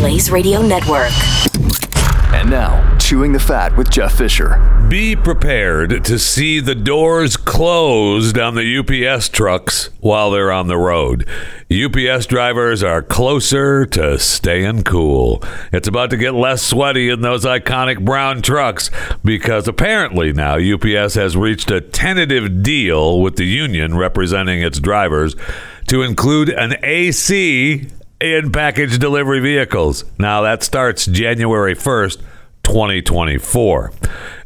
Blaze Radio Network. And now, Chewing the Fat with Jeff Fisher. Be prepared to see the doors closed on the UPS trucks while they're on the road. UPS drivers are closer to staying cool. It's about to get less sweaty in those iconic brown trucks because apparently now UPS has reached a tentative deal with the union representing its drivers to include an AC in package delivery vehicles. Now that starts January 1st. 2024.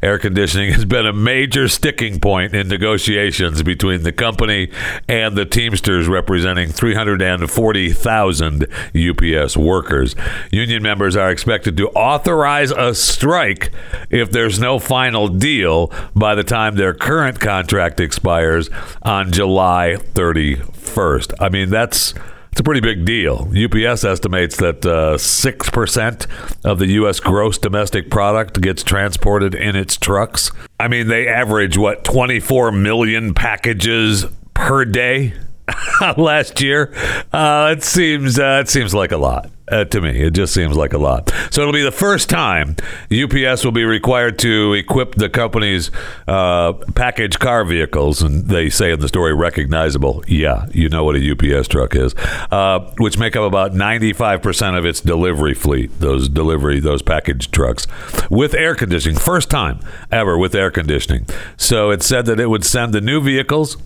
Air conditioning has been a major sticking point in negotiations between the company and the Teamsters, representing 340,000 UPS workers. Union members are expected to authorize a strike if there's no final deal by the time their current contract expires on July 31st. I mean, that's it's a pretty big deal. UPS estimates that uh, 6% of the U.S. gross domestic product gets transported in its trucks. I mean, they average, what, 24 million packages per day? last year. Uh, it seems uh, it seems like a lot uh, to me. It just seems like a lot. So it'll be the first time UPS will be required to equip the company's uh, package car vehicles, and they say in the story recognizable. Yeah, you know what a UPS truck is, uh, which make up about ninety five percent of its delivery fleet. Those delivery those package trucks with air conditioning, first time ever with air conditioning. So it said that it would send the new vehicles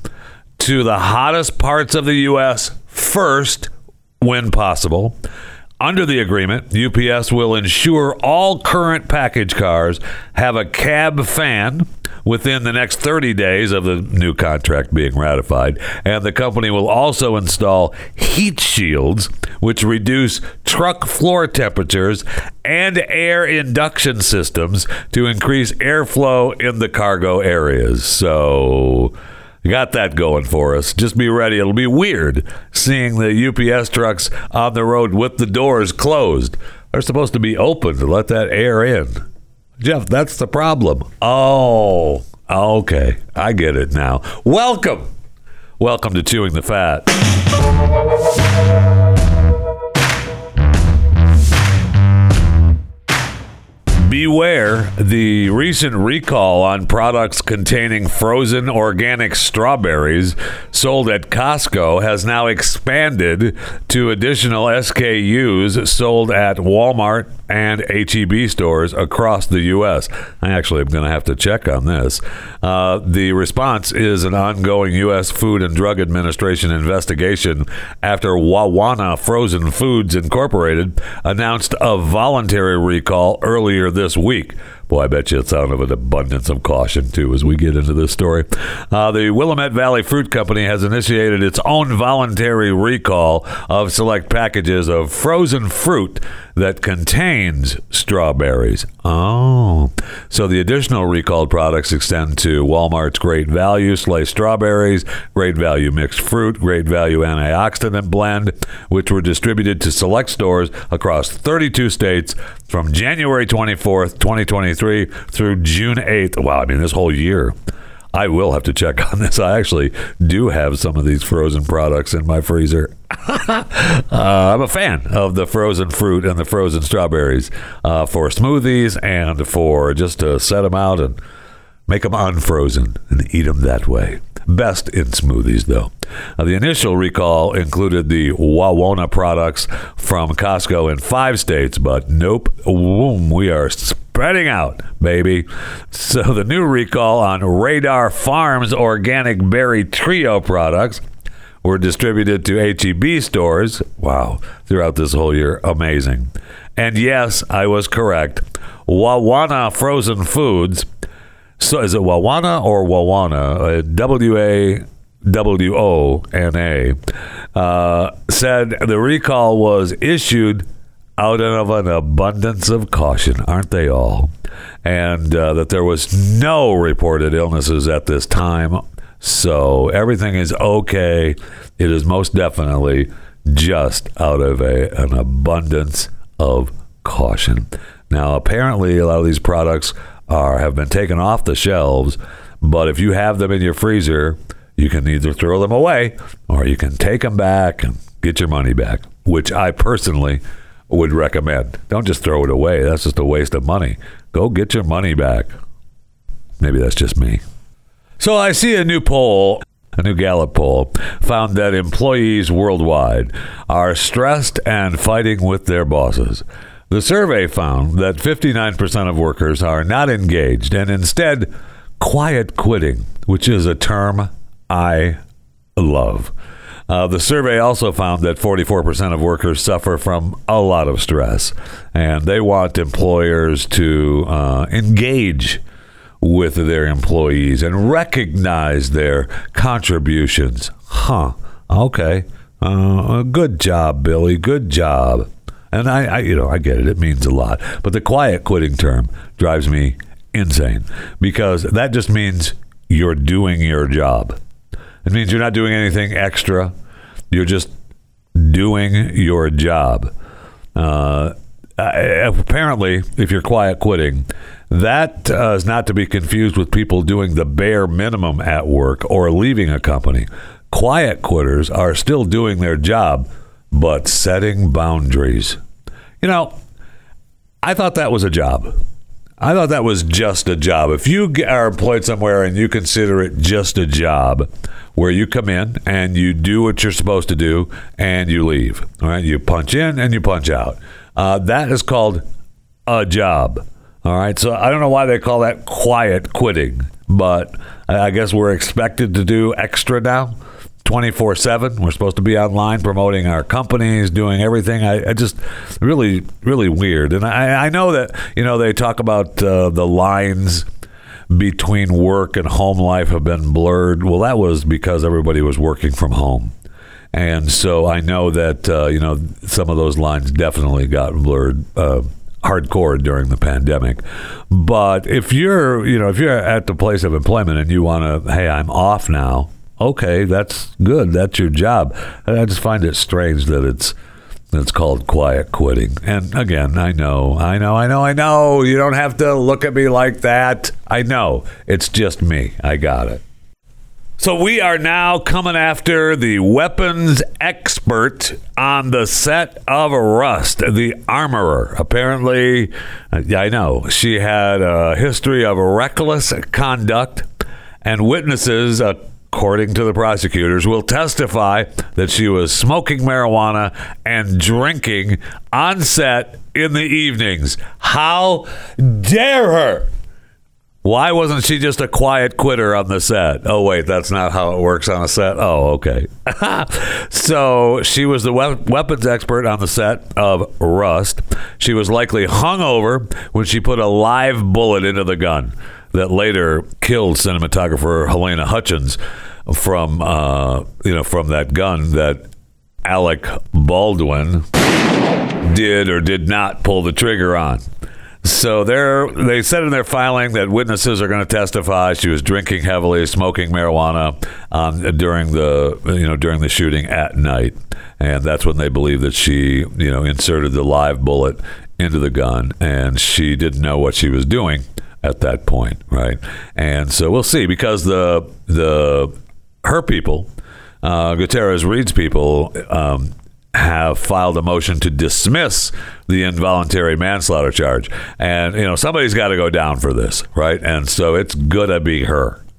to the hottest parts of the U.S. first when possible. Under the agreement, UPS will ensure all current package cars have a cab fan within the next 30 days of the new contract being ratified. And the company will also install heat shields, which reduce truck floor temperatures and air induction systems to increase airflow in the cargo areas. So got that going for us. Just be ready. It'll be weird seeing the UPS trucks on the road with the doors closed. They're supposed to be open to let that air in. Jeff, that's the problem. Oh, okay. I get it now. Welcome. Welcome to Chewing the Fat. Beware the recent recall on products containing frozen organic strawberries sold at Costco has now expanded to additional SKUs sold at Walmart and HEB stores across the U.S. I actually am going to have to check on this. Uh, the response is an ongoing U.S. Food and Drug Administration investigation after Wawana Frozen Foods Incorporated announced a voluntary recall earlier this week. Boy, I bet you it's out of an abundance of caution, too, as we get into this story. Uh, the Willamette Valley Fruit Company has initiated its own voluntary recall of select packages of frozen fruit that contains strawberries. Oh. So the additional recalled products extend to Walmart's Great Value Sliced Strawberries, Great Value Mixed Fruit, Great Value Antioxidant Blend, which were distributed to select stores across 32 states from January 24th, 2023 through June 8th. Wow, I mean, this whole year. I will have to check on this. I actually do have some of these frozen products in my freezer. uh, I'm a fan of the frozen fruit and the frozen strawberries uh, for smoothies and for just to set them out and make them unfrozen and eat them that way. Best in smoothies, though. Uh, the initial recall included the Wawona products from Costco in five states, but nope, we are spreading out, baby. So the new recall on Radar Farms organic berry trio products were distributed to HEB stores. Wow, throughout this whole year, amazing. And yes, I was correct. Wawana Frozen Foods so is it Wawana or Wawana? Uh, w A W O N A uh, said the recall was issued out of an abundance of caution, aren't they all? And uh, that there was no reported illnesses at this time. So everything is okay. It is most definitely just out of a, an abundance of caution. Now, apparently, a lot of these products are have been taken off the shelves. But if you have them in your freezer, you can either throw them away or you can take them back and get your money back, which I personally would recommend. Don't just throw it away. That's just a waste of money. Go get your money back. Maybe that's just me. So I see a new poll, a new Gallup poll, found that employees worldwide are stressed and fighting with their bosses. The survey found that 59% of workers are not engaged and instead quiet quitting, which is a term I love. Uh, the survey also found that 44% of workers suffer from a lot of stress, and they want employers to uh, engage with their employees and recognize their contributions. Huh. Okay. Uh, good job, Billy. Good job. And I, I, you know, I get it. It means a lot. But the quiet quitting term drives me insane because that just means you're doing your job. It means you're not doing anything extra. You're just doing your job. Uh, apparently, if you're quiet quitting, that uh, is not to be confused with people doing the bare minimum at work or leaving a company. Quiet quitters are still doing their job, but setting boundaries. You know, I thought that was a job. I thought that was just a job. If you are employed somewhere and you consider it just a job, where you come in and you do what you're supposed to do and you leave, all right, you punch in and you punch out. Uh, that is called a job. All right, so I don't know why they call that quiet quitting, but I guess we're expected to do extra now. 24 7. We're supposed to be online promoting our companies, doing everything. I, I just really, really weird. And I, I, know that, you know, they talk about uh, the lines between work and home life have been blurred. Well, that was because everybody was working from home. And so I know that, uh, you know, some of those lines definitely got blurred. Uh, hardcore during the pandemic. But if you're, you know, if you're at the place of employment and you want to, hey, I'm off now, okay, that's good. That's your job. I just find it strange that it's it's called quiet quitting. And again, I know, I know, I know, I know. You don't have to look at me like that. I know. It's just me. I got it. So we are now coming after the weapons expert on the set of Rust, the armorer. Apparently, I know she had a history of reckless conduct, and witnesses, uh, according to the prosecutors, will testify that she was smoking marijuana and drinking on set in the evenings. How dare her! Why wasn't she just a quiet quitter on the set? Oh, wait, that's not how it works on a set. Oh, okay. so she was the we- weapons expert on the set of Rust. She was likely hungover when she put a live bullet into the gun that later killed cinematographer Halyna Hutchins from uh, you know from that gun that Alec Baldwin did or did not pull the trigger on. So they they said in their filing that witnesses are going to testify. She was drinking heavily, smoking marijuana um, during the you know during the shooting at night, and that's when they believe that she you know inserted the live bullet into the gun, and she didn't know what she was doing at that point, right? And so we'll see because the the her people, uh, Gutierrez Reed's people, um, have filed a motion to dismiss the involuntary manslaughter charge. And, you know, somebody's got to go down for this, right? And so it's to be her.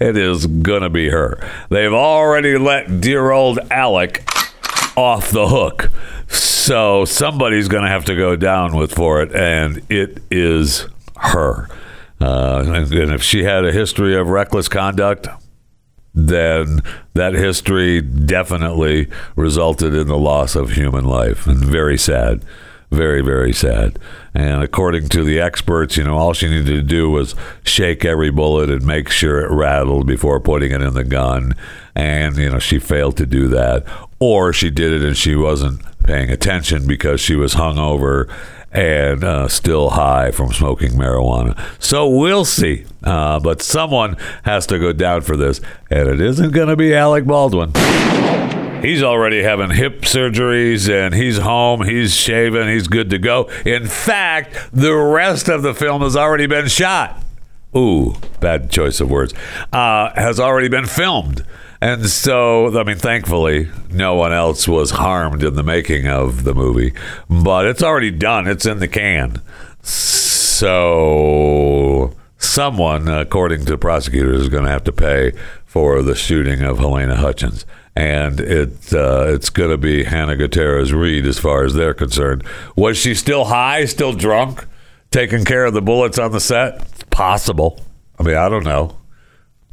it is to be her. They've already let dear old Alec off the hook. So somebody's going to have to go down with for it. And it is her. Uh, and, and if she had a history of reckless conduct, then that history definitely resulted in the loss of human life. And very sad. Very, very sad. And according to the experts, you know, all she needed to do was shake every bullet and make sure it rattled before putting it in the gun. And, you know, she failed to do that. Or she did it and she wasn't paying attention because she was hungover and uh, still high from smoking marijuana. So we'll see. Uh, but someone has to go down for this, and it isn't going to be Alec Baldwin. He's already having hip surgeries and he's home, he's shaving, he's good to go. In fact, the rest of the film has already been shot. Ooh, bad choice of words. Uh, has already been filmed. And so, I mean, thankfully, no one else was harmed in the making of the movie, but it's already done. It's in the can. So, someone, according to prosecutors, is going to have to pay for the shooting of Halyna Hutchins. And it uh, it's going to be Hannah Gutierrez Reed as far as they're concerned. Was she still high, still drunk, taking care of the bullets on the set? It's possible. I mean, I don't know.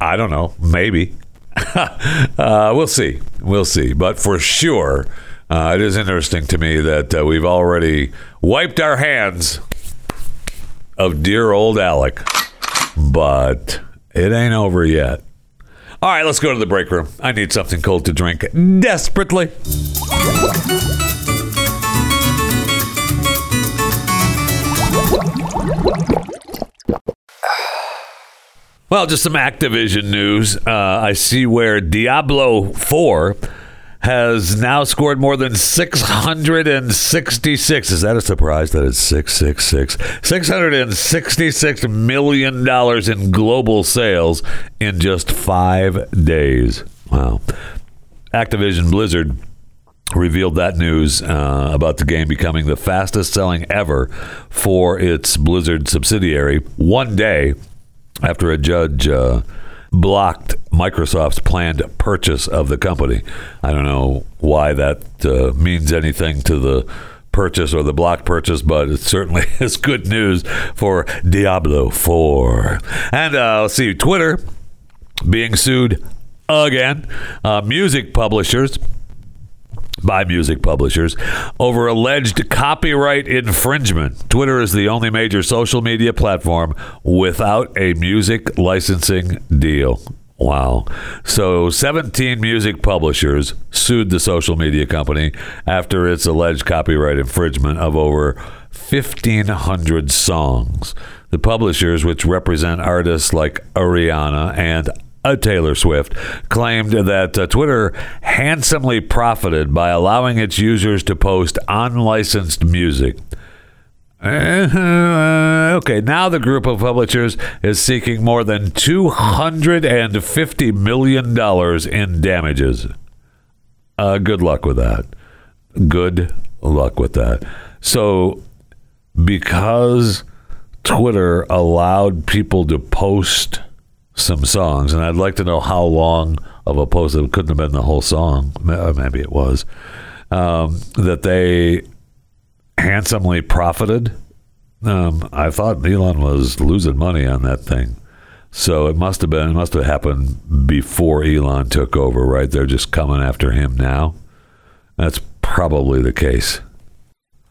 I don't know. Maybe. uh, we'll see. We'll see. But for sure, uh, it is interesting to me that uh, we've already wiped our hands of dear old Alec, but it ain't over yet. All right, let's go to the break room. I need something cold to drink desperately. Well, just some Activision news. Uh, I see where Diablo 4 has now scored more than 666. Is that a surprise that it's 666? $666 million in global sales in just five days. Wow. Activision Blizzard revealed that news uh, about the game becoming the fastest selling ever for its Blizzard subsidiary one day after a judge uh, blocked Microsoft's planned purchase of the company. I don't know why that uh, means anything to the purchase or the block purchase, but it certainly is good news for Diablo 4. And uh, let's see, Twitter being sued again. Uh, music publishers by music publishers over alleged copyright infringement. Twitter is the only major social media platform without a music licensing deal. Wow. So 17 music publishers sued the social media company after its alleged copyright infringement of over 1,500 songs. The publishers, which represent artists like Ariana and uh, Taylor Swift, claimed that uh, Twitter handsomely profited by allowing its users to post unlicensed music. Uh, okay, now the group of publishers is seeking more than $250 million in damages. Uh, good luck with that. Good luck with that. So, because Twitter allowed people to post some songs, and I'd like to know how long of a post. It couldn't have been the whole song. Maybe it was. Um, that they handsomely profited. Um, I thought Elon was losing money on that thing. So it must have been, it must have happened before Elon took over, right? They're just coming after him now. That's probably the case.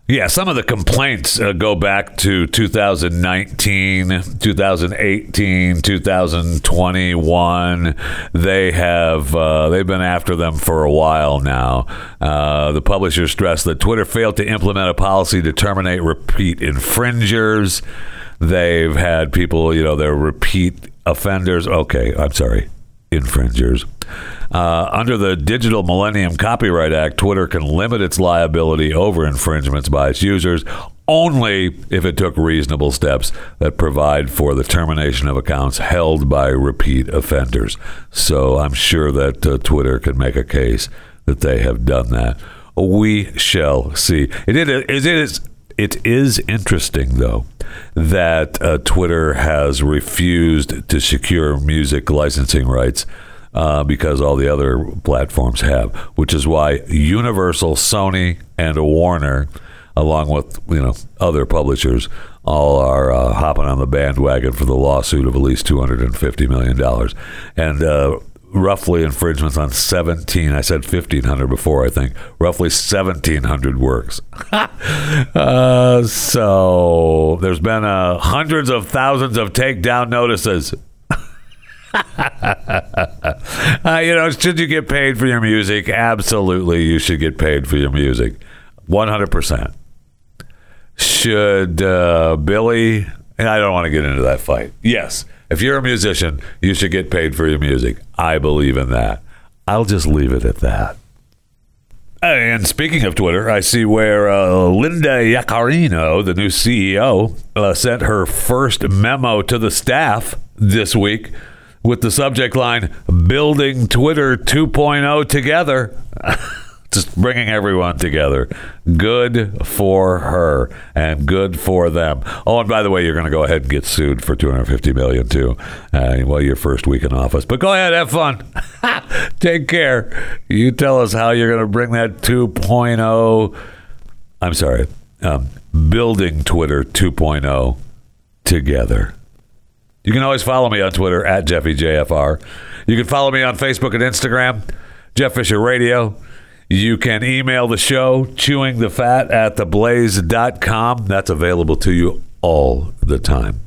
Yeah, some of the complaints uh, go back to 2019, 2018, 2021. They have uh, they've been after them for a while now. Uh, the publisher stressed that Twitter failed to implement a policy to terminate repeat infringers. They've had people, you know, they're repeat offenders. Okay, I'm sorry, infringers. Uh, under the Digital Millennium Copyright Act, Twitter can limit its liability over infringements by its users only if it took reasonable steps that provide for the termination of accounts held by repeat offenders. So I'm sure that uh, Twitter can make a case that they have done that. We shall see. It is, it is, it is interesting, though, that uh, Twitter has refused to secure music licensing rights uh, because all the other platforms have, which is why Universal, Sony, and Warner, along with you know other publishers, all are uh, hopping on the bandwagon for the lawsuit of at least two hundred and fifty million dollars, and. Roughly infringements on 17 i said 1500 before i think roughly 1700 works uh, so there's been uh, hundreds of thousands of takedown notices uh, you know, should you get paid for your music? Absolutely, you should get paid for your music. 100%. Should uh, Billy, and I don't want to get into that fight. Yes, if you're a musician, you should get paid for your music. I believe in that. I'll just leave it at that. And speaking of Twitter, I see where uh, Linda Yaccarino, the new CEO, uh, sent her first memo to the staff this week with the subject line Building Twitter 2.0 Together. Just bringing everyone together. Good for her and good for them. Oh, and by the way, you're going to go ahead and get sued for 250 million too. Uh, well, your first week in office, but go ahead, have fun. Take care. You tell us how you're going to bring that 2.0. I'm sorry, um, building Twitter 2.0 together. You can always follow me on Twitter at JeffyJFR. You can follow me on Facebook and Instagram, Jeff Fisher Radio. You can email the show, chewing the fat at theblaze.com. That's available to you all the time.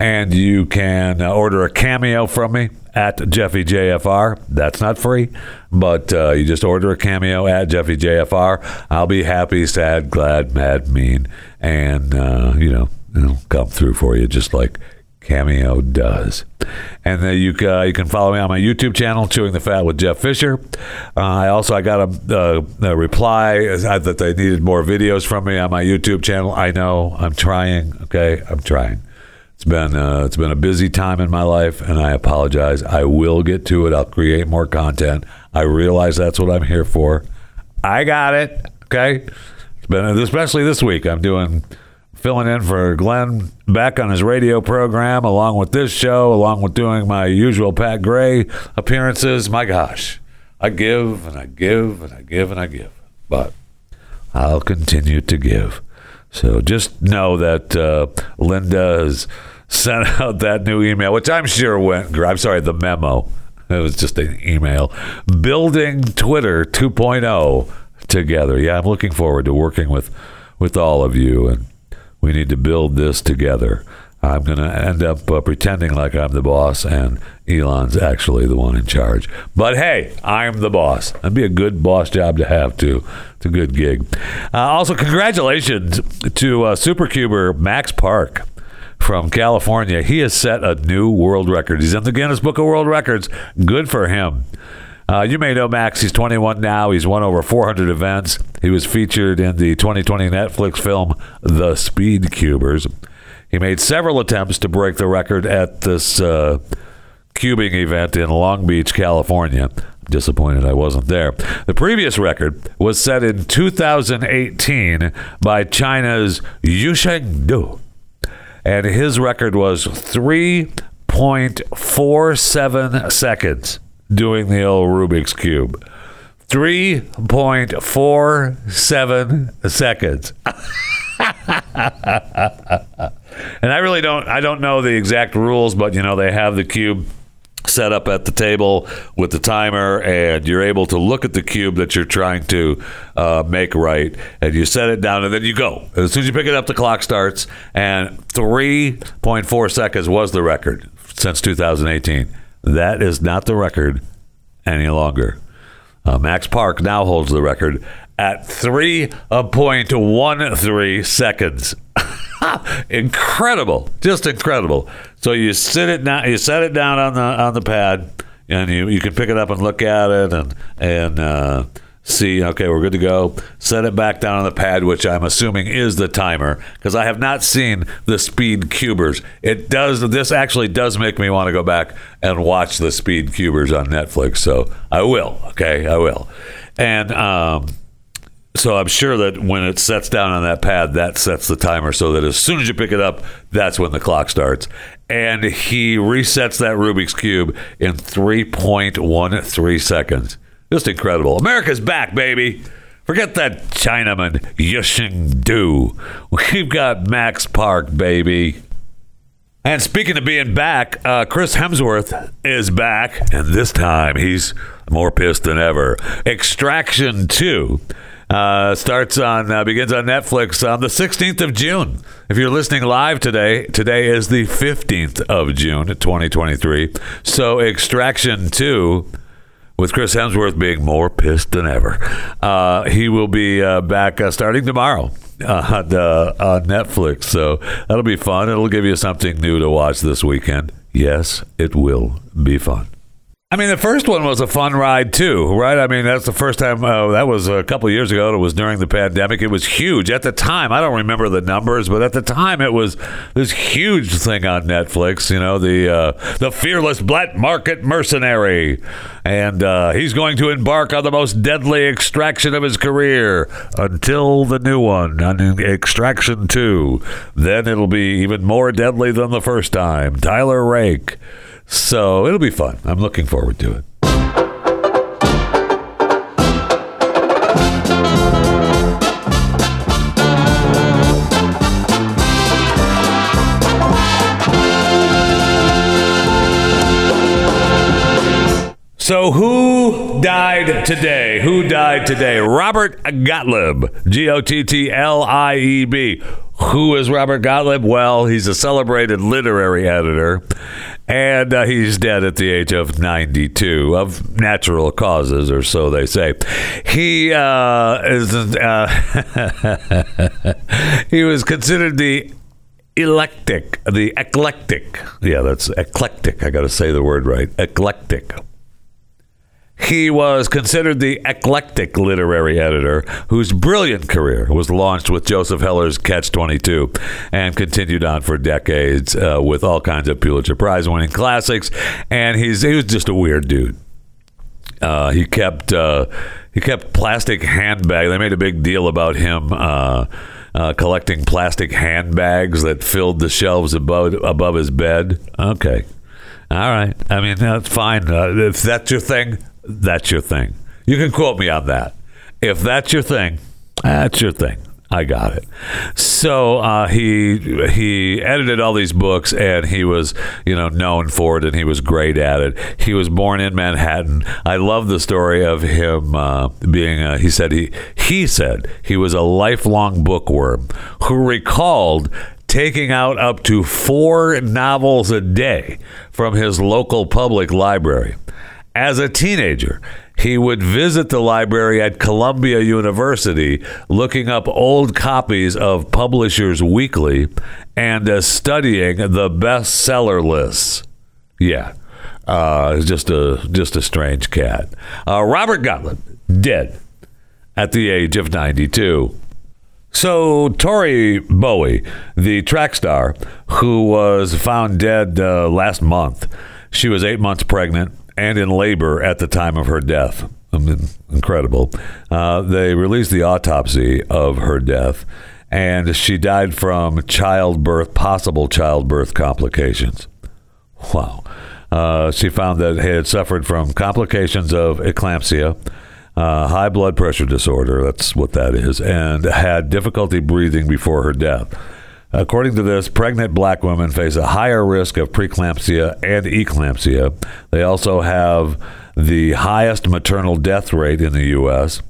And you can order a cameo from me at JeffyJFR. That's not free, but uh, you just order a cameo at JeffyJFR. I'll be happy, sad, glad, mad, mean, and, uh, you know, it'll come through for you just like Cameo does. And then you uh, you can follow me on my YouTube channel, Chewing the Fat with Jeff Fisher. Uh, I also I got a, a reply that they needed more videos from me on my YouTube channel. I know I'm trying. Okay, I'm trying. It's been uh, it's been a busy time in my life, and I apologize. I will get to it. I'll create more content. I realize that's what I'm here for. I got it. Okay, it's been especially this week. I'm doing filling in for Glenn back on his radio program, along with this show, along with doing my usual Pat Gray appearances. My gosh, I give and I give and I give and I give, but I'll continue to give. So just know that uh, Linda has sent out that new email, which I'm sure went. I'm sorry, the memo. It was just an email. Building Twitter 2.0 together. Yeah, I'm looking forward to working with with all of you and we need to build this together. I'm going to end up uh, pretending like I'm the boss and Elon's actually the one in charge. But hey, I'm the boss. That'd be a good boss job to have, too. It's a good gig. Uh, also, congratulations to uh, Supercuber Max Park from California. He has set a new world record. He's in the Guinness Book of World Records. Good for him. Uh, you may know Max. He's 21 now. He's won over 400 events. He was featured in the 2020 Netflix film The Speed Cubers. He made several attempts to break the record at this uh, cubing event in Long Beach, California. Disappointed I wasn't there. The previous record was set in 2018 by China's Yusheng Du, and his record was 3.47 seconds doing the old Rubik's Cube. 3.47 seconds. and I really don't I don't know the exact rules, but you know they have the cube set up at the table with the timer and you're able to look at the cube that you're trying to uh, make right and you set it down and then you go as soon as you pick it up the clock starts and 3.4 seconds was the record since 2018 that is not the record any longer. Uh, Max Park now holds the record at 3.13 seconds. incredible, just incredible. So you sit it down, you set it down on the on the pad, and you, you can pick it up and look at it and and uh, see, okay, we're good to go. Set it back down on the pad, which I'm assuming is the timer, because I have not seen the speed cubers. It does, this actually does make me want to go back and watch the speed cubers on Netflix. So I will, okay, I will. And, um, so I'm sure that when it sets down on that pad, that sets the timer so that as soon as you pick it up, that's when the clock starts. And he resets that Rubik's Cube in 3.13 seconds. Just incredible. America's back, baby. Forget that Chinaman, Yusheng Du. We've got Max Park, baby. And speaking of being back, uh, Chris Hemsworth is back, and this time he's more pissed than ever. Extraction 2 uh, starts on uh, begins on Netflix on the 16th of June. If you're listening live today, today is the 15th of June, 2023. So Extraction 2 with Chris Hemsworth being more pissed than ever. Uh, he will be uh, back uh, starting tomorrow uh, on, uh, on Netflix. So that'll be fun. It'll give you something new to watch this weekend. Yes, it will be fun. I mean, the first one was a fun ride too, right? I mean, that's the first time. Uh, that was a couple years ago. It was during the pandemic. It was huge at the time. I don't remember the numbers, but at the time, it was this huge thing on Netflix. You know, the uh, the fearless black market mercenary, and uh, he's going to embark on the most deadly extraction of his career until the new one, on Extraction Two. Then it'll be even more deadly than the first time. Tyler Rake. So it'll be fun. I'm looking forward to it. So, who died today? Who died today? Robert Gottlieb, G O T T L I E B. Who is Robert Gottlieb? Well, he's a celebrated literary editor, and uh, he's dead at the age of 92 of natural causes, or so they say. He uh, is. Uh, he was considered the eclectic, the eclectic. Yeah, that's eclectic. I got to say the word right. Eclectic he was considered the eclectic literary editor whose brilliant career was launched with Joseph Heller's Catch 22 and continued on for decades uh, with all kinds of Pulitzer Prize winning classics. And he's he was just a weird dude. Uh, he kept uh, he kept plastic handbags. They made a big deal about him uh, uh, collecting plastic handbags that filled the shelves above above his bed. Okay, all right. I mean that's fine uh, if that's your thing that's your thing. You can quote me on that. If that's your thing, that's your thing. I got it. So uh, he he edited all these books, and he was you know known for it, and he was great at it. He was born in Manhattan. I love the story of him uh, being. A, he said he he said he was a lifelong bookworm who recalled taking out up to four novels a day from his local public library. As a teenager, he would visit the library at Columbia University looking up old copies of Publishers Weekly and uh, studying the bestseller lists. Yeah. Uh, just a just a strange cat. Uh, Robert Gottlieb dead at the age of 92. So Tori Bowie, the track star, who was found dead uh, last month, she was eight months pregnant and in labor at the time of her death. I mean, incredible. Uh, they released the autopsy of her death, and she died from childbirth, possible childbirth complications. Wow. Uh, she found that he had suffered from complications of eclampsia, uh, high blood pressure disorder, that's what that is, and had difficulty breathing before her death. According to this, pregnant black women face a higher risk of preeclampsia and eclampsia. They also have the highest maternal death rate in the U.S.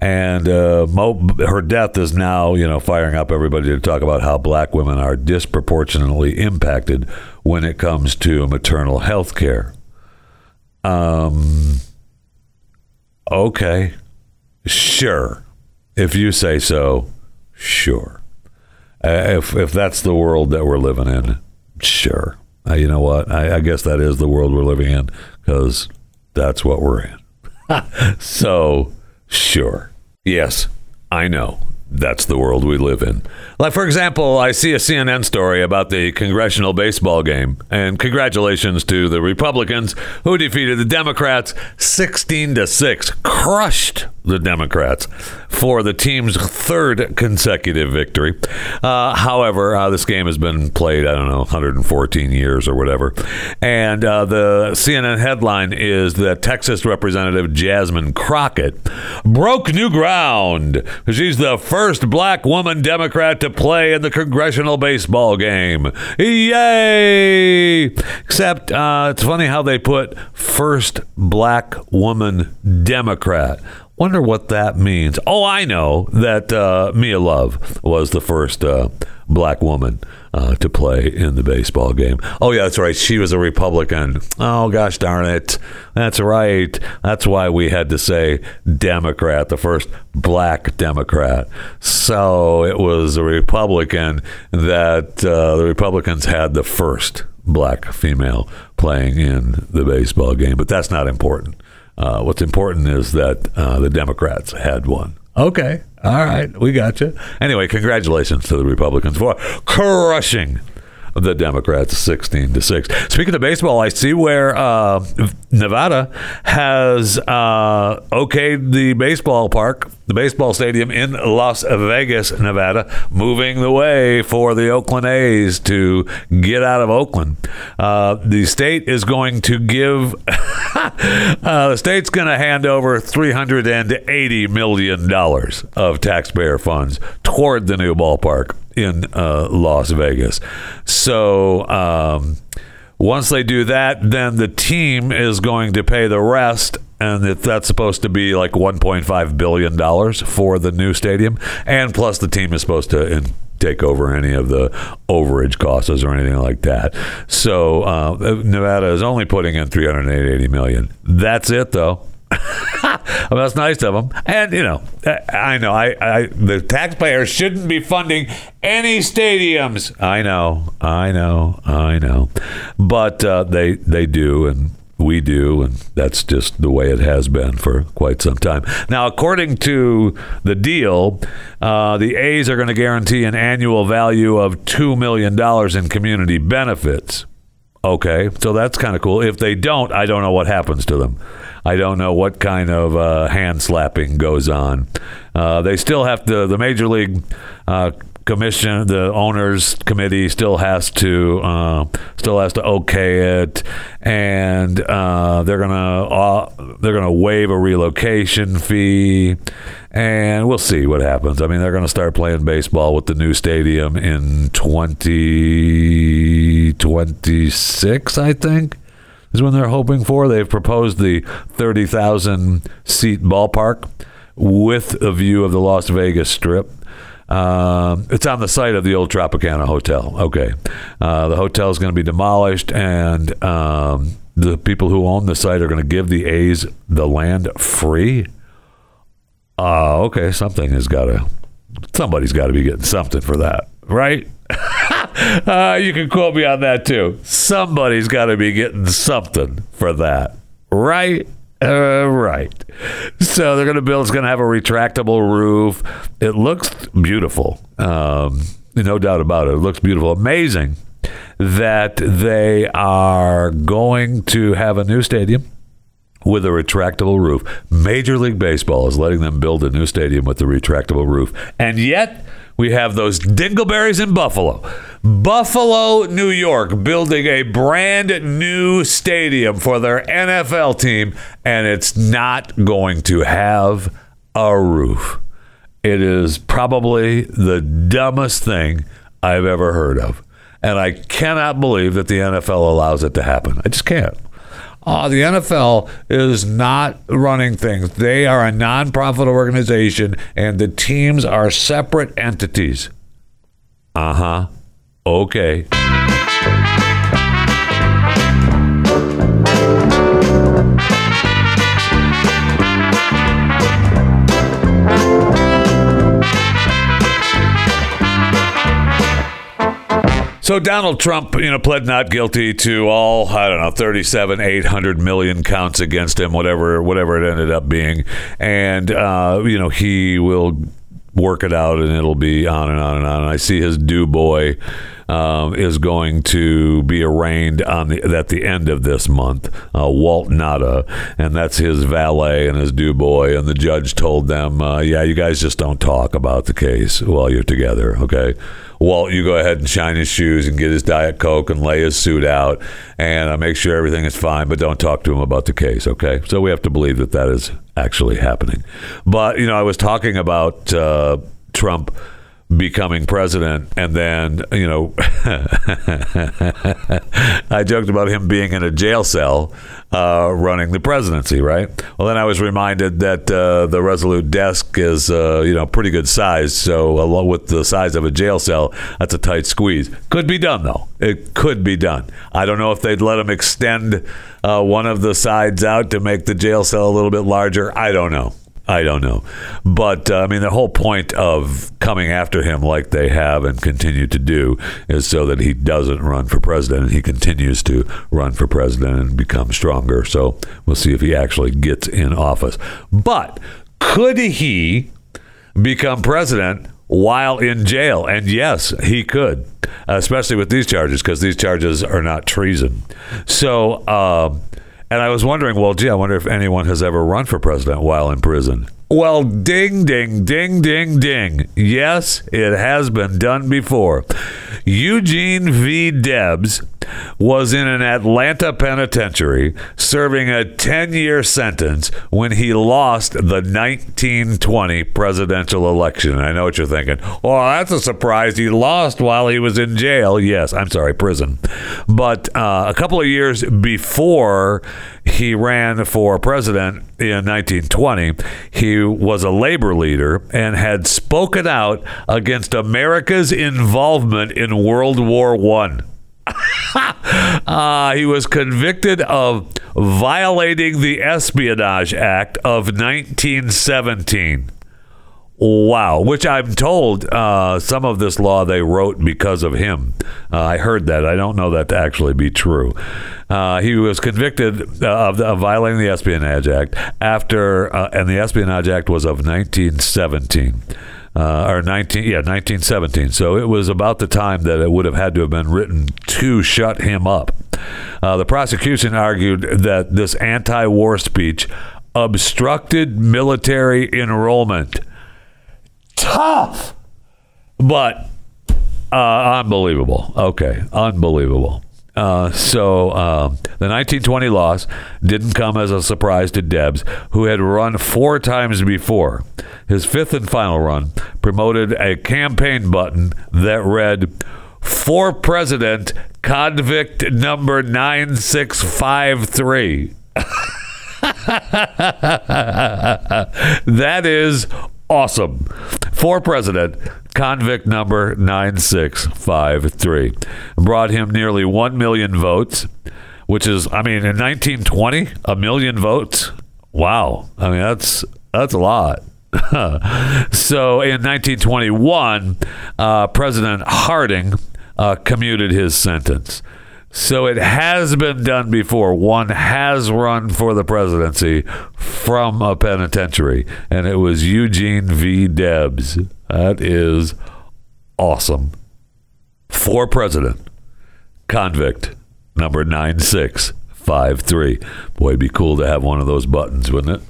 And uh, mo- her death is now, you know, firing up everybody to talk about how black women are disproportionately impacted when it comes to maternal health care. Um, okay, sure. If you say so, sure. Uh, if if that's the world that we're living in, sure. Uh, you know what? I, I, guess that is the world we're living in because that's what we're in. so, sure. Yes, I know that's the world we live in. Like, for example, I see a CNN story about the congressional baseball game, and congratulations to the Republicans who defeated the Democrats 16 to 6, crushed the Democrats for the team's third consecutive victory. Uh, however, uh, this game has been played, I don't know, 114 years or whatever. And uh, the CNN headline is that Texas Representative Jasmine Crockett broke new ground. She's the first black woman Democrat to play in the congressional baseball game. Yay! Except uh, it's funny how they put first black woman Democrat. Wonder what that means. Oh, I know that uh, Mia Love was the first uh, black woman uh, to play in the baseball game. Oh, yeah, that's right. She was a Republican. Oh, gosh darn it. That's right. That's why we had to say Democrat, the first black Democrat. So it was a Republican that uh, the Republicans had the first black female playing in the baseball game, but that's not important. Uh, what's important is that uh, the Democrats had one. Okay, all right, we got you. Anyway, congratulations to the Republicans for crushing the Democrats 16 to 6. Speaking of baseball, I see where uh, Nevada has uh, okayed the baseball park, the baseball stadium in Las Vegas, Nevada, moving the way for the Oakland A's to get out of Oakland. Uh, the state is going to give, uh, the state's going to hand over $380 million of taxpayer funds toward the new ballpark in uh, Las Vegas. So um, once they do that, then the team is going to pay the rest. And that's supposed to be like $1.5 billion for the new stadium. And plus, the team is supposed to in, take over any of the overage costs or anything like that. So uh, Nevada is only putting in 380 million. That's it, though. that's nice of them. And you know, I know I, I the taxpayers shouldn't be funding any stadiums. I know, I know, I know, but uh, they they do, and we do, and that's just the way it has been for quite some time. Now, according to the deal, uh, the A's are going to guarantee an annual value of two million dollars in community benefits. Okay, so that's kind of cool. If they don't, I don't know what happens to them. I don't know what kind of uh, hand slapping goes on. Uh, they still have to, the Major League uh, Commission, the owners committee still has to uh, still has to okay it, and uh, they're gonna uh, they're gonna waive a relocation fee, and we'll see what happens. I mean, they're gonna start playing baseball with the new stadium in twenty twenty six, I think is when they're hoping for. They've proposed the 30,000 seat ballpark with a view of the Las Vegas Strip. Um, it's on the site of the old Tropicana Hotel. Okay. Uh, the hotel is going to be demolished, and um, the people who own the site are going to give the A's the land free. Uh, okay, something has got to, somebody's got to be getting something for that, right? uh, you can quote me on that too. Somebody's got to be getting something for that, right? Uh, right. So they're going to build. It's going to have a retractable roof. It looks beautiful. Um, no doubt about it. It looks beautiful. Amazing that they are going to have a new stadium with a retractable roof. Major League Baseball is letting them build a new stadium with a retractable roof, and yet we have those dingleberries in Buffalo. Buffalo, New York, building a brand new stadium for their NFL team, and it's not going to have a roof. It is probably the dumbest thing I've ever heard of. And I cannot believe that the NFL allows it to happen. I just can't. Uh, the NFL is not running things. They are a nonprofit organization, and the teams are separate entities. Uh huh. Okay. So Donald Trump, you know, pled not guilty to all I don't know, thirty-seven, eight hundred million counts against him, whatever, whatever it ended up being, and uh, you know he will work it out, and it'll be on and on and on. And I see his do boy um, is going to be arraigned on the at the end of this month, uh, Walt Nauta, and that's his valet and his do boy. And the judge told them, uh, "Yeah, you guys just don't talk about the case while you're together, okay?" Walt, you go ahead and shine his shoes and get his Diet Coke and lay his suit out and uh, make sure everything is fine, but don't talk to him about the case, okay? So we have to believe that that is actually happening. But, you know, I was talking about uh, Trump becoming president and then you know i joked about him being in a jail cell uh, running the presidency right? Well then i was reminded that uh, the resolute desk is uh, you know pretty good size. So along with the size of a jail cell that's a tight squeeze. Could be done though. It could be done. I don't know if they'd let him extend uh, one of the sides out to make the jail cell a little bit larger. I don't know I don't know. But uh, I mean, the whole point of coming after him like they have and continue to do is so that he doesn't run for president and he continues to run for president and become stronger. So we'll see if he actually gets in office. But could he become president while in jail? And yes, he could, especially with these charges because these charges are not treason. So, um, and I was wondering, well, gee, I wonder if anyone has ever run for president while in prison. Well, ding, ding, ding, ding, ding. Yes, it has been done before. Eugene V. Debs was in an Atlanta penitentiary serving a 10 year sentence when he lost the 1920 presidential election. I know what you're thinking. Oh, that's a surprise. He lost while he was in jail. Yes, I'm sorry, prison. But uh, a couple of years before he ran for president in 1920, he was a labor leader and had spoken out against America's involvement in World War One. Uh, he was convicted of violating the Espionage Act of 1917. Wow, which I'm told uh, some of this law they wrote because of him. Uh, I heard that. I don't know that to actually be true. Uh, he was convicted of, of, violating the Espionage Act after, uh, and the Espionage Act was of 1917 uh, or 19 yeah 1917 so it was about the time that it would have had to have been written to shut him up. Uh, the prosecution argued that this anti-war speech obstructed military enrollment. Tough but uh, unbelievable. Okay unbelievable uh, so uh, the 1920 loss didn't come as a surprise to Debs, who had run four times before. His fifth and final run promoted a campaign button that read, For President, convict number 9653. that is awesome. For president, convict number 9653 brought him nearly 1 million votes, which is, I mean, in 1920, a million votes. Wow. I mean, that's that's a lot. so in 1921, uh, President Harding uh, commuted his sentence. So it has been done before. One has run for the presidency from a penitentiary, and it was Eugene V. Debs. That is awesome. For president, convict number 9653. Boy, it'd be cool to have one of those buttons, wouldn't it?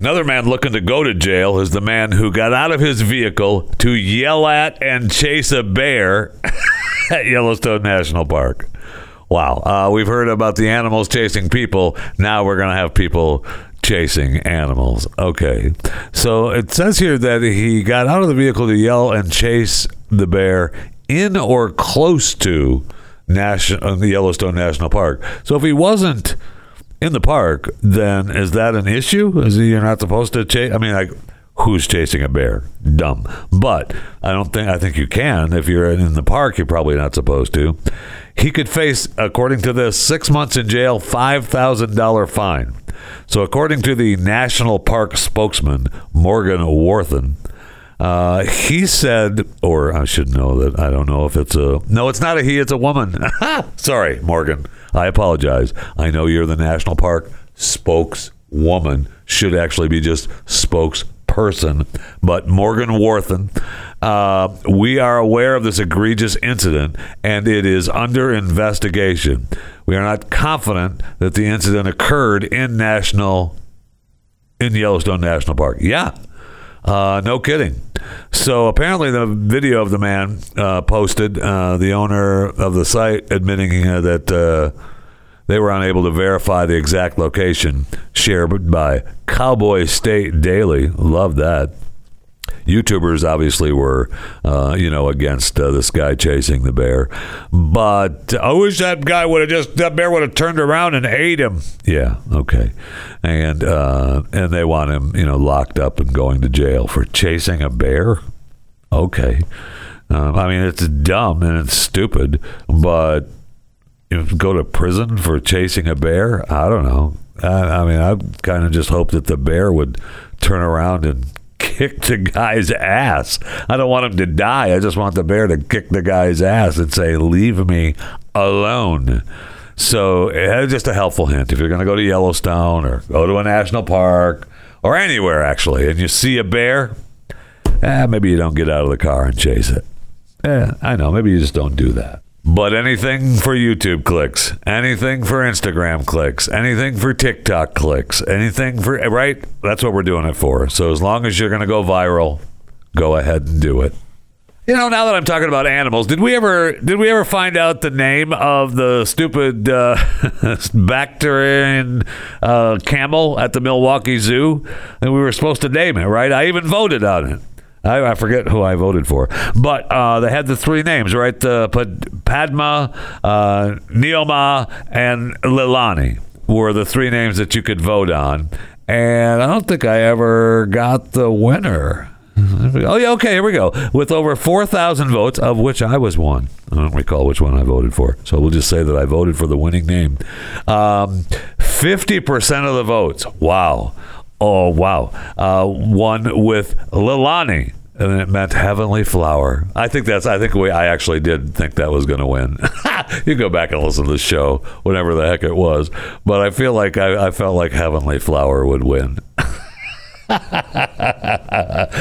Another man looking to go to jail is the man who got out of his vehicle to yell at and chase a bear at Yellowstone National Park. Wow. Uh, we've heard about the animals chasing people. Now we're going to have people chasing animals. Okay. So it says here that he got out of the vehicle to yell and chase the bear in or close to national, the Yellowstone National Park. So if he wasn't in the park, then is that an issue? Is he, you're not supposed to chase? I mean, like, who's chasing a bear? Dumb. But I don't think I think you can. If you're in the park, you're probably not supposed to. He could face, according to this, six months in jail, five thousand dollar fine. So, according to the national park spokesman Morgan Warthin, uh, he said, or I should know that I don't know if it's a no, it's not a he, it's a woman. Sorry, Morgan. I apologize. I know you're the national park spokeswoman. Should actually be just spokesperson. But Morgan Warthin, uh, we are aware of this egregious incident and it is under investigation. We are not confident that the incident occurred in national in Yellowstone National Park. Yeah, uh, no kidding. So apparently, the video of the man uh, posted, uh, the owner of the site admitting uh, that uh, they were unable to verify the exact location shared by Cowboy State Daily. Love that. YouTubers obviously were, uh, you know, against uh, this guy chasing the bear. But I wish that guy would have just that bear would have turned around and ate him. Yeah, okay, and uh, and they want him, you know, locked up and going to jail for chasing a bear. Okay, um, I mean it's dumb and it's stupid, but know, go to prison for chasing a bear. I don't know. I, I mean, I kind of just hope that the bear would turn around and kick the guy's ass. I don't want him to die. I just want the bear to kick the guy's ass and say, "Leave me alone." So, uh, just a helpful hint. If you're going to go to Yellowstone or go to a national park or anywhere actually, and you see a bear, eh, maybe you don't get out of the car and chase it. Yeah, I know. Maybe you just don't do that. But anything for YouTube clicks, anything for Instagram clicks, anything for TikTok clicks, anything for, right? That's what we're doing it for. So as long as you're going to go viral, go ahead and do it. You know, now that I'm talking about animals, did we ever did we ever find out the name of the stupid uh, Bactrian uh, camel at the Milwaukee Zoo? And we were supposed to name it, right? I even voted on it. I, I forget who I voted for, but uh, they had the three names, right? Uh, Padma, uh, Neoma, and Leilani were the three names that you could vote on. And I don't think I ever got the winner. Oh yeah, okay. Here we go. With over four thousand votes, of which I was one. I don't recall which one I voted for, so we'll just say that I voted for the winning name. Um, fifty percent of the votes. Wow. Oh wow. Uh, one with Leilani. And it meant heavenly flower. I think that's. I think we. I actually did think that was going to win. you go back and listen to the show, whatever the heck it was. But I feel like I, I felt like heavenly flower would win.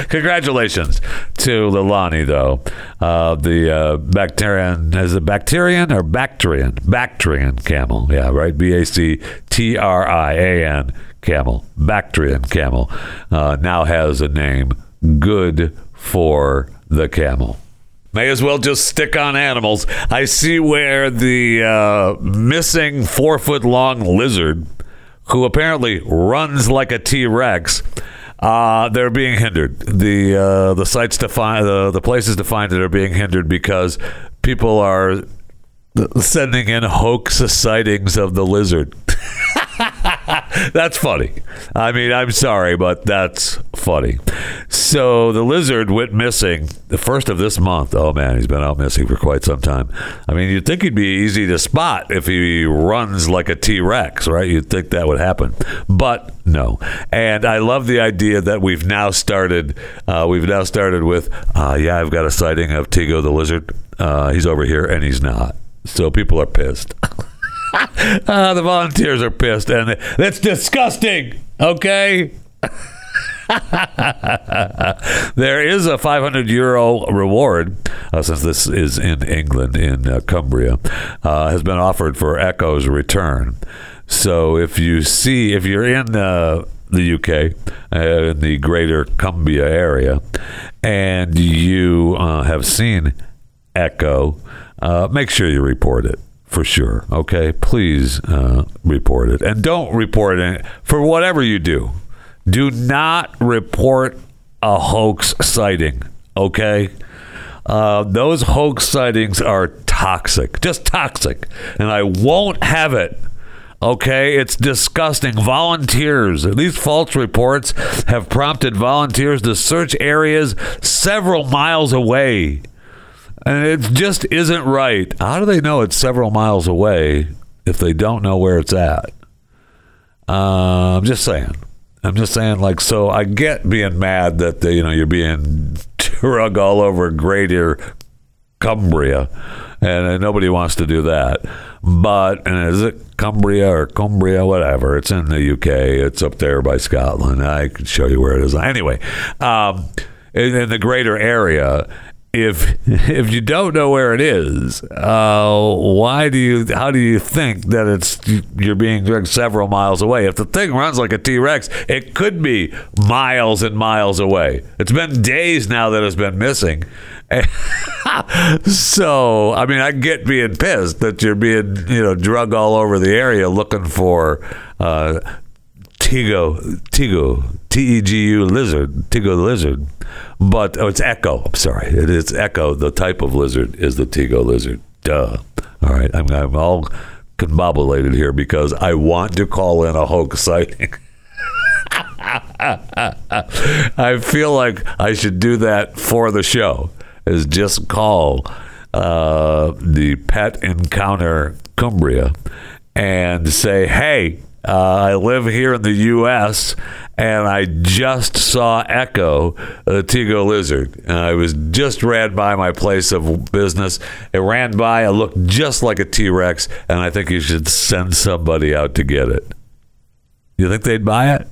Congratulations to Leilani, though. Uh, the uh, Bactrian, is it Bacterian or Bactrian? Bactrian camel. Yeah, right. B A C T R I A N camel. Bactrian camel uh, now has a name good for the camel. May as well just stick on animals. I see where the uh, missing four foot long lizard, who apparently runs like a T Rex, uh, they're being hindered. The uh, the sites to find the the places to find it are being hindered because people are sending in hoax sightings of the lizard. that's funny. I mean, I'm sorry, but that's funny. So the lizard went missing the first of this month. Oh man, he's been out missing for quite some time. I mean, you'd think he'd be easy to spot if he runs like a T Rex, right? You'd think that would happen, but no. And I love the idea that we've now started. Uh, we've now started with, uh, yeah, I've got a sighting of Tegu the lizard. Uh, he's over here, and he's not. So people are pissed. uh, the volunteers are pissed, and that's disgusting. Okay. there is a 500 euro reward, uh, since this is in England, in uh, Cumbria, uh, has been offered for Echo's return. So if you see, if you're in uh, the UK, uh, in the greater Cumbria area, and you uh, have seen Echo, make sure you report it for sure. Okay, please uh, report it, and don't report it for whatever you do. Do not report a hoax sighting. Okay, uh, those hoax sightings are toxic, just toxic, and I won't have it. Okay, it's disgusting. Volunteers, these false reports have prompted volunteers to search areas several miles away and it just isn't right. How do they know it's several miles away if they don't know where it's at? Uh, I'm just saying. I'm just saying, like, so I get being mad that the, you know you're being drug all over Greater Cumbria, and nobody wants to do that. But and is it Cumbria or Cumbria, whatever? It's in the UK. It's up there by Scotland. I can show you where it is. Anyway, um, in, in the greater area, if if you don't know where it is, uh, why do you? How do you think that it's you're being dragged several miles away? If the thing runs like a T Rex, it could be miles and miles away. It's been days now that it's been missing. so I mean, I get being pissed that you're being you know drug all over the area looking for. Uh, Tegu, Tegu, T E G U lizard, Tegu the lizard. But oh, it's Echo. I'm sorry, it is Echo. The type of lizard is the Tegu lizard. Duh. All right, I'm, I'm all combobulated here because I want to call in a hoax sighting. I feel like I should do that for the show. Is just call uh, the Pet Encounter Cumbria and say, "Hey, Uh, I live here in the U.S. and I just saw Echo, the Tegu lizard. Uh, it was just ran by my place of business. It ran by. It looked just like a T Rex, and I think you should send somebody out to get it. You think they'd buy it?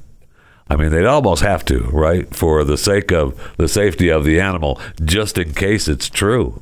I mean, they'd almost have to, right? For the sake of the safety of the animal, just in case it's true.